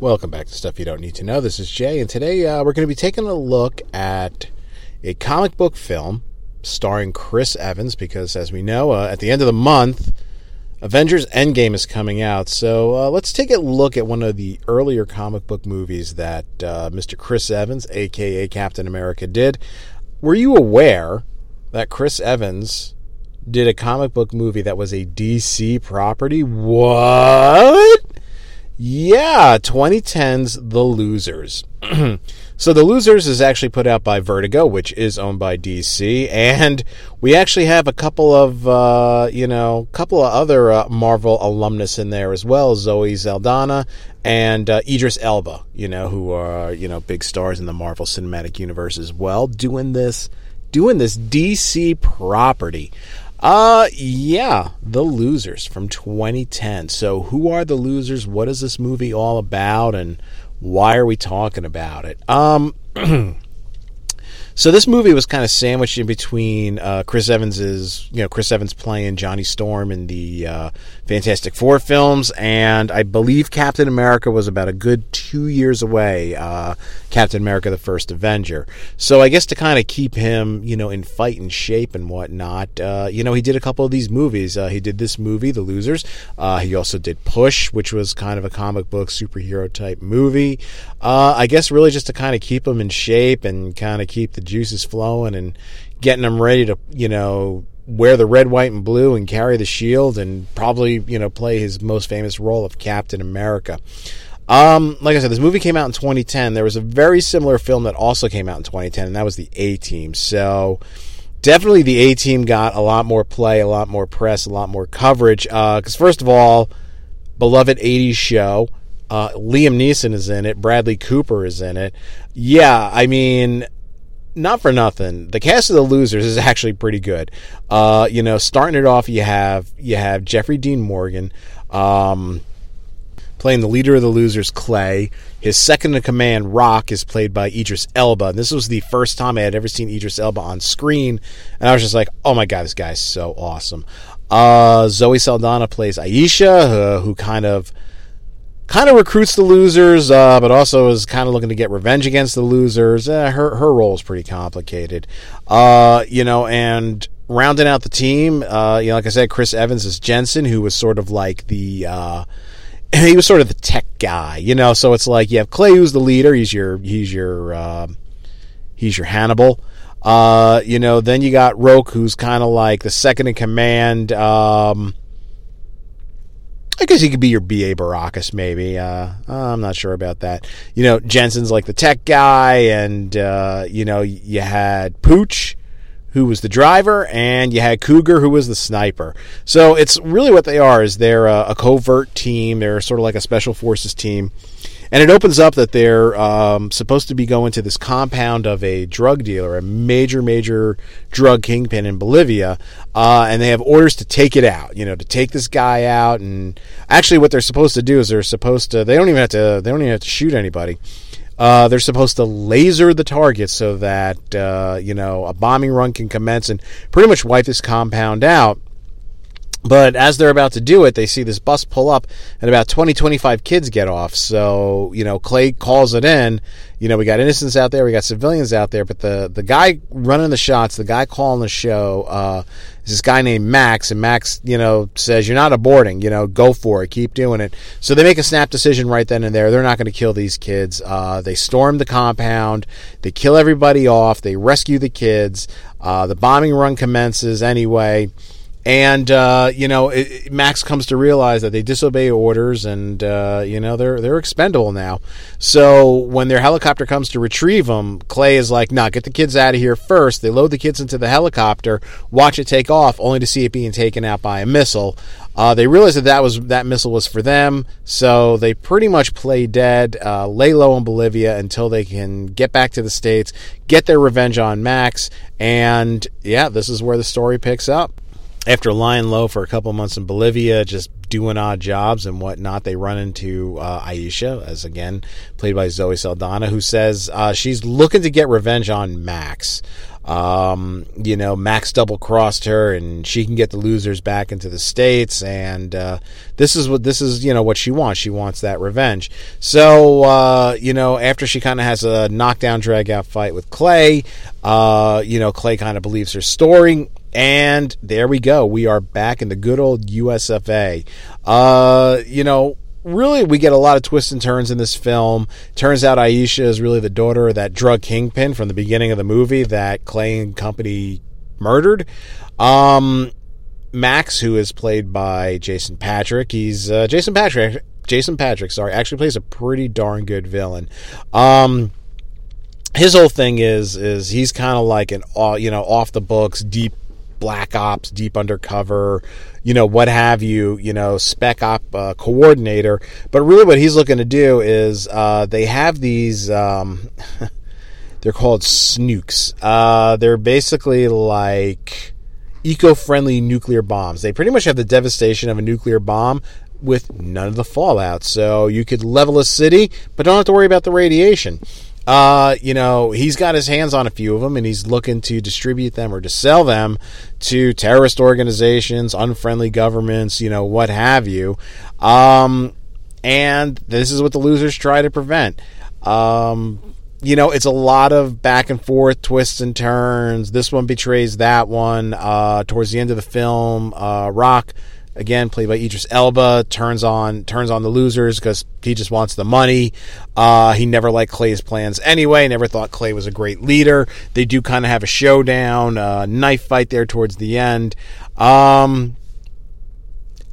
Welcome back to Stuff You Don't Need to Know. This is Jay, and today uh, we're going to be taking a look at a comic book film starring Chris Evans because, as we know, uh, at the end of the month, Avengers Endgame is coming out. So uh, let's take a look at one of the earlier comic book movies that uh, Mr. Chris Evans, aka Captain America, did. Were you aware that Chris Evans did a comic book movie that was a DC property? What? Yeah, 2010's The Losers. so The Losers is actually put out by Vertigo, which is owned by DC, and we actually have a couple of, uh, you know, couple of other uh, Marvel alumnus in there as well, Zoe Saldana and uh, Idris Elba, you know, who are you know big stars in the Marvel Cinematic Universe as well, doing this, doing this DC property. Uh, yeah, The Losers from 2010. So, who are the losers? What is this movie all about? And why are we talking about it? Um, So this movie was kind of sandwiched in between uh, Chris Evans's, you know, Chris Evans playing Johnny Storm in the uh, Fantastic Four films, and I believe Captain America was about a good two years away. Uh, Captain America: The First Avenger. So I guess to kind of keep him, you know, in fight and shape and whatnot, uh, you know, he did a couple of these movies. Uh, he did this movie, The Losers. Uh, he also did Push, which was kind of a comic book superhero type movie. I guess really just to kind of keep him in shape and kind of keep the juices flowing and getting them ready to, you know, wear the red, white, and blue and carry the shield and probably, you know, play his most famous role of Captain America. Um, like I said, this movie came out in 2010. There was a very similar film that also came out in 2010, and that was the A Team. So definitely the A Team got a lot more play, a lot more press, a lot more coverage. Because, uh, first of all, beloved 80s show. Uh, Liam Neeson is in it. Bradley Cooper is in it. Yeah, I mean, not for nothing. The cast of the losers is actually pretty good. Uh, you know, starting it off, you have you have Jeffrey Dean Morgan, um, playing the leader of the losers, Clay. His second in command, Roque, is played by Idris Elba. And this was the first time I had ever seen Idris Elba on screen, and I was just like, "Oh my god, this guy's so awesome." Uh, Zoe Saldana plays Aisha, uh, who kind of kind of recruits the losers, uh, but also is kind of looking to get revenge against the losers. Uh, her her role is pretty complicated, uh, you know, and rounding out the team, uh, you know, like I said, Chris Evans is Jensen, who was sort of like the. Uh, he was sort of the tech guy, you know. So it's like you have Clay, who's the leader. He's your he's your um, he's your Hannibal. Uh, you know, then you got Roque, who's kind of like the second in command. Um, I guess he could be your BA Baracus, maybe. Uh, I'm not sure about that. You know, Jensen's like the tech guy, and, uh, you know, you had Pooch, who was the driver, and you had Cougar, who was the sniper. So it's really what they are, is they're a, a covert team. They're sort of like a special forces team and it opens up that they're um, supposed to be going to this compound of a drug dealer, a major, major drug kingpin in Bolivia, uh, and they have orders to take it out. You know, to take this guy out. And actually, what they're supposed to do is they're supposed to. They don't even have to. They don't even have to shoot anybody. Uh, they're supposed to laser the target so that uh, you know a bombing run can commence and pretty much wipe this compound out. But as they're about to do it, they see this bus pull up and about 20, 25 kids get off. So, you know, Clay calls it in. You know, we got innocents out there, we got civilians out there, but the, the guy running the shots, the guy calling the show, uh, is this guy named Max. And Max, you know, says, You're not aborting, you know, go for it, keep doing it. So they make a snap decision right then and there. They're not going to kill these kids. Uh, they storm the compound, they kill everybody off, they rescue the kids. Uh, the bombing run commences anyway and uh, you know it, Max comes to realize that they disobey orders, and uh, you know they're they're expendable now. So when their helicopter comes to retrieve them, Clay is like, "Nah, get the kids out of here first. They load the kids into the helicopter, watch it take off, only to see it being taken out by a missile. Uh, they realize that that was that missile was for them, so they pretty much play dead, uh, lay low in Bolivia until they can get back to the states, get their revenge on Max, and yeah, this is where the story picks up after lying low for a couple months in Bolivia, just doing odd jobs and whatnot, they run into uh, Aisha, as again played by Zoe Saldana, who says uh, she's looking to get revenge on Max. Um, you know, Max double crossed her, and she can get the losers back into the states. And uh, this is what this is. You know what she wants. She wants that revenge. So uh, you know, after she kind of has a knockdown, drag out fight with Clay, uh, you know, Clay kind of believes her story. And there we go. We are back in the good old USFA. Uh, you know, really we get a lot of twists and turns in this film. Turns out Aisha is really the daughter of that drug kingpin from the beginning of the movie that Clay and company murdered. Um, Max, who is played by Jason Patrick, he's uh, Jason Patrick. Jason Patric, sorry, actually plays a pretty darn good villain. Um, his whole thing is is he's kind of like an you know off the books, deep black ops, deep undercover, you know, what have you, you know, spec op uh, coordinator. But really, what he's looking to do is uh, they have these. Um, they're called snukes. Uh, they're basically like eco-friendly nuclear bombs. They pretty much have the devastation of a nuclear bomb with none of the fallout. So you could level a city, but don't have to worry about the radiation uh, you know, he's got his hands on a few of them and he's looking to distribute them or to sell them to terrorist organizations, unfriendly governments, you know, what have you. Um, and this is what the losers try to prevent. Um, you know, it's a lot of back and forth, twists and turns. This one betrays that one. Uh, towards the end of the film, uh, Roque again played by Idris Elba, turns on turns on the losers because he just wants the money. Uh, he never liked Clay's plans anyway. Never thought Clay was a great leader. They do kind of have a showdown, uh, knife fight there towards the end. Um,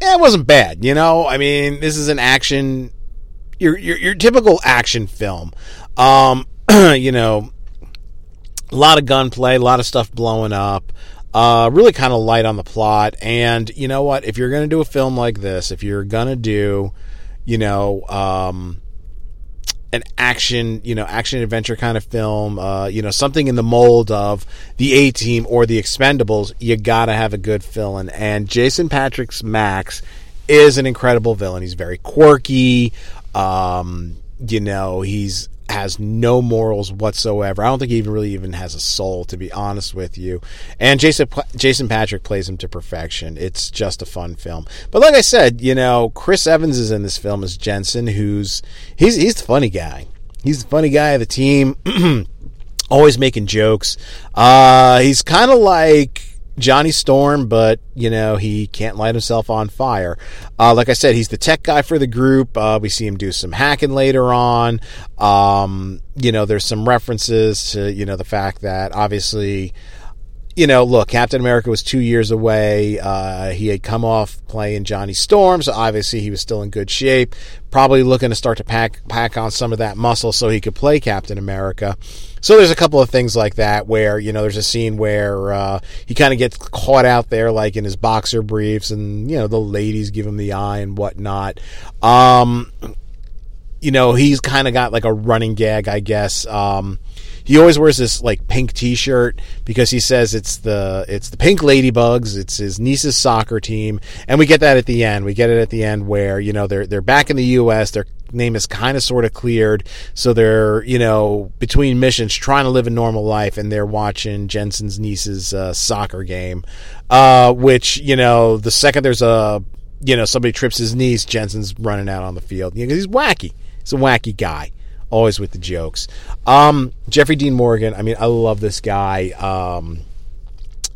it wasn't bad, you know. I mean, this is an action, your your, your typical action film. Um, you know, a lot of gunplay, a lot of stuff blowing up. Uh, really kind of light on the plot. And you know what? If you're going to do a film like this, if you're going to do, you know, um, an action, you know, action adventure kind of film, uh, you know, something in the mold of the A Team or the Expendables, you got to have a good villain. And Jason Patric's Max is an incredible villain. He's very quirky. Um, you know, he's has no morals whatsoever. I don't think he even really even has a soul, to be honest with you. And Jason Jason Patric plays him to perfection. It's just a fun film. But like I said, you know, Chris Evans is in this film as Jensen, who's he's he's the funny guy. He's the funny guy of the team. always making jokes. Uh, he's kind of like Johnny Storm, but you know he can't light himself on fire. Uh, like I said, he's the tech guy for the group. Uh, we see him do some hacking later on. Um, you know, there's some references to you know the fact that obviously you know, look, Captain America was two years away. Uh, he had come off playing Johnny Storm, so obviously he was still in good shape. Probably looking to start to pack pack on some of that muscle so he could play Captain America. So there's a couple of things like that where you know there's a scene where uh, he kind of gets caught out there like in his boxer briefs, and you know the ladies give him the eye and whatnot. Um, you know he's kind of got like a running gag, I guess. Um, he always wears this like pink T-shirt because he says it's the it's the pink ladybugs. It's his niece's soccer team, and we get that at the end. We get it at the end where you know they're they're back in the U.S. Their name is kind of sort of cleared, so they're you know between missions trying to live a normal life, and they're watching Jensen's niece's uh, soccer game, uh, which you know the second there's a you know somebody trips his niece, Jensen's running out on the field. You know, he's wacky. He's a wacky guy always with the jokes. Um, Jeffrey Dean Morgan. I mean, I love this guy. Um,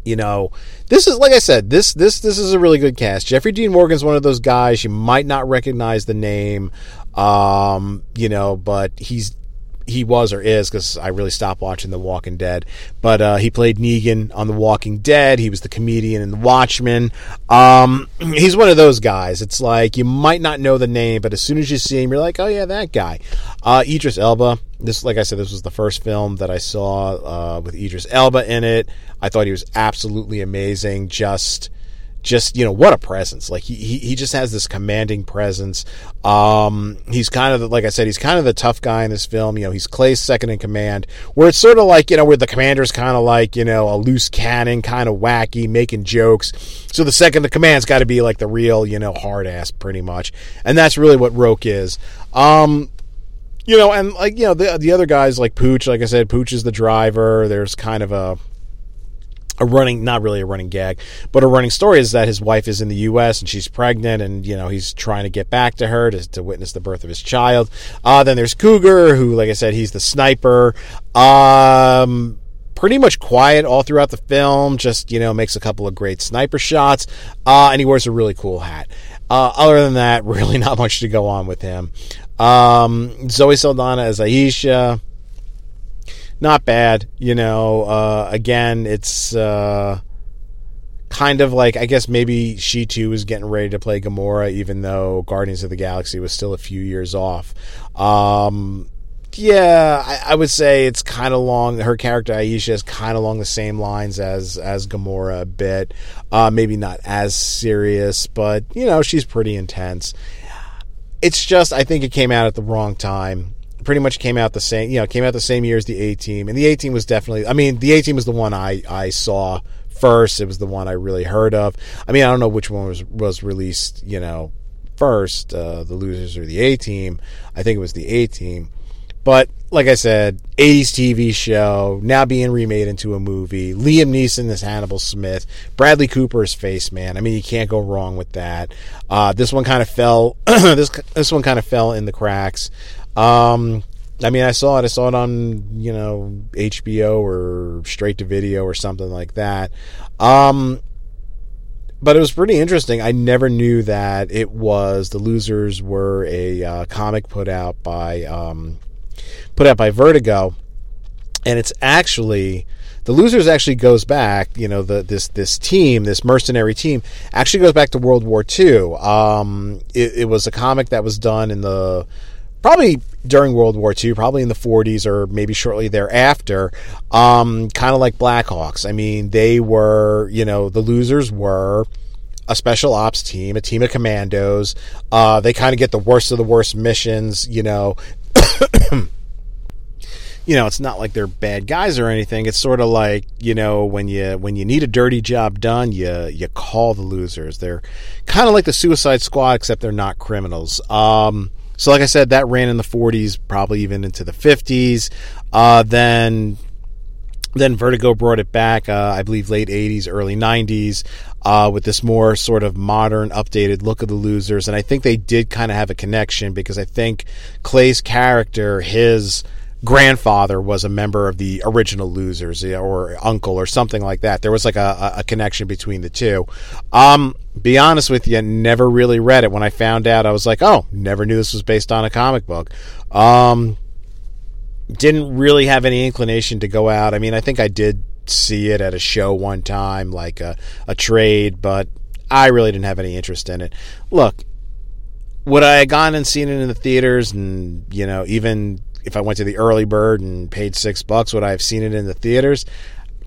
you know, this is like I said. This this this is a really good cast. Jeffrey Dean Morgan's one of those guys you might not recognize the name. Um, you know, but he's he was or is because I really stopped watching The Walking Dead. But uh, he played Negan on The Walking Dead. He was the comedian in The Watchmen. Um, he's one of those guys. It's like you might not know the name, but as soon as you see him, you're like, oh yeah, that guy. Uh, Idris Elba. This, like I said, this was the first film that I saw uh, with Idris Elba in it. I thought he was absolutely amazing. Just just you know what a presence. Like he, he just has this commanding presence. Um he's kind of the, like i said he's kind of the tough guy in this film. You know he's clay's second in command where it's sort of like you know where the commander's kind of like you know a loose cannon kind of wacky making jokes. So the second the command's got to be like the real you know hard ass pretty much. And that's really what Roque is. Um you know, and like you know, the the other guys like Pooch, like I said, Pooch is the driver. There's kind of a a running not really a running gag but a running story is that his wife is in the us and she's pregnant and you know he's trying to get back to her to, to witness the birth of his child. Uh, then there's cougar who like i said he's the sniper. Um, pretty much quiet all throughout the film just you know makes a couple of great sniper shots uh, and he wears a really cool hat. Uh, other than that really not much to go on with him. Um, Zoe Saldana as Aisha, not bad. You know, uh, again, it's uh, kind of like I guess maybe she too was getting ready to play Gamora, even though Guardians of the Galaxy was still a few years off. Um, yeah, I, I, would say it's kind of along her character Aisha is kind of along the same lines as as Gamora a bit. Uh, maybe not as serious, but you know she's pretty intense it's just I think it came out at the wrong time. Pretty much came out the same, you know, came out the same year as the A Team, and the A Team was definitely. I mean, the A Team was the one I I saw first. It was the one I really heard of. I mean, I don't know which one was was released, you know, first, uh, the Losers or the A Team. I think it was the A Team. But like I said, 80s TV show, now being remade into a movie. Liam Neeson as Hannibal Smith. Bradley Cooper as Face Man. I mean, you can't go wrong with that. Uh, this one kind of fell. this this one kind of fell in the cracks. Um, I mean, I saw it. I saw it on you know HBO or straight to video or something like that. Um, but it was pretty interesting. I never knew that it was the losers were a uh, comic put out by um, put out by Vertigo, and it's actually the losers actually goes back. You know, the this this team, this mercenary team, actually goes back to World War II. Um, it, it was a comic that was done in the probably during World War II, probably in the 40s or maybe shortly thereafter, um, kind of like Blackhawks. I mean, they were, you know, the losers were a special ops team, a team of commandos. Uh, they kind of get the worst of the worst missions, you know. you know, it's not like they're bad guys or anything. It's sort of like you know when you when you need a dirty job done, you you call the losers. They're kind of like the Suicide Squad, except they're not criminals. Um, so, like I said, that ran in the 40s, probably even into the 50s. Uh, then then Vertigo brought it back, uh, I believe, late 80s, early 90s, uh, with this more sort of modern, updated look of the losers. And I think they did kind of have a connection because I think Clay's character, his grandfather was a member of the original losers or uncle or something like that. There was like a, a connection between the two. Um be honest with you never really read it. When i found out i was like oh never knew this was based on a comic book. Um didn't really have any inclination to go out. I mean i think i did see it at a show one time like a, a trade but i really didn't have any interest in it. Look would I have gone and seen it in the theaters? And, you know, even if I went to the early bird and paid six bucks, would I have seen it in the theaters?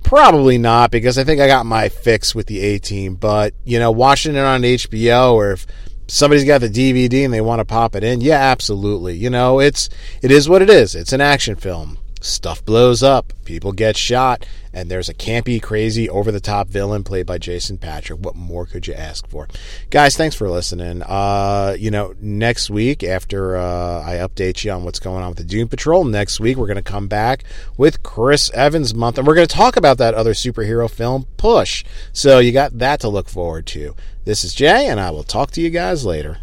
Probably not, because I think I got my fix with the A team. But, you know, watching it on HBO or if somebody's got the DVD and they want to pop it in, yeah, absolutely. You know, it's it is what it is. It's an action film stuff blows up, people get shot, and there's a campy, crazy, over the top villain played by Jason Patric. What more could you ask for? Guys, thanks for listening. Uh, you know, next week, after uh, I update you on what's going on with the Doom Patrol, next week we're going to come back with Chris Evans month, and we're going to talk about that other superhero film, Push. So you got that to look forward to. This is Jay, and I will talk to you guys later.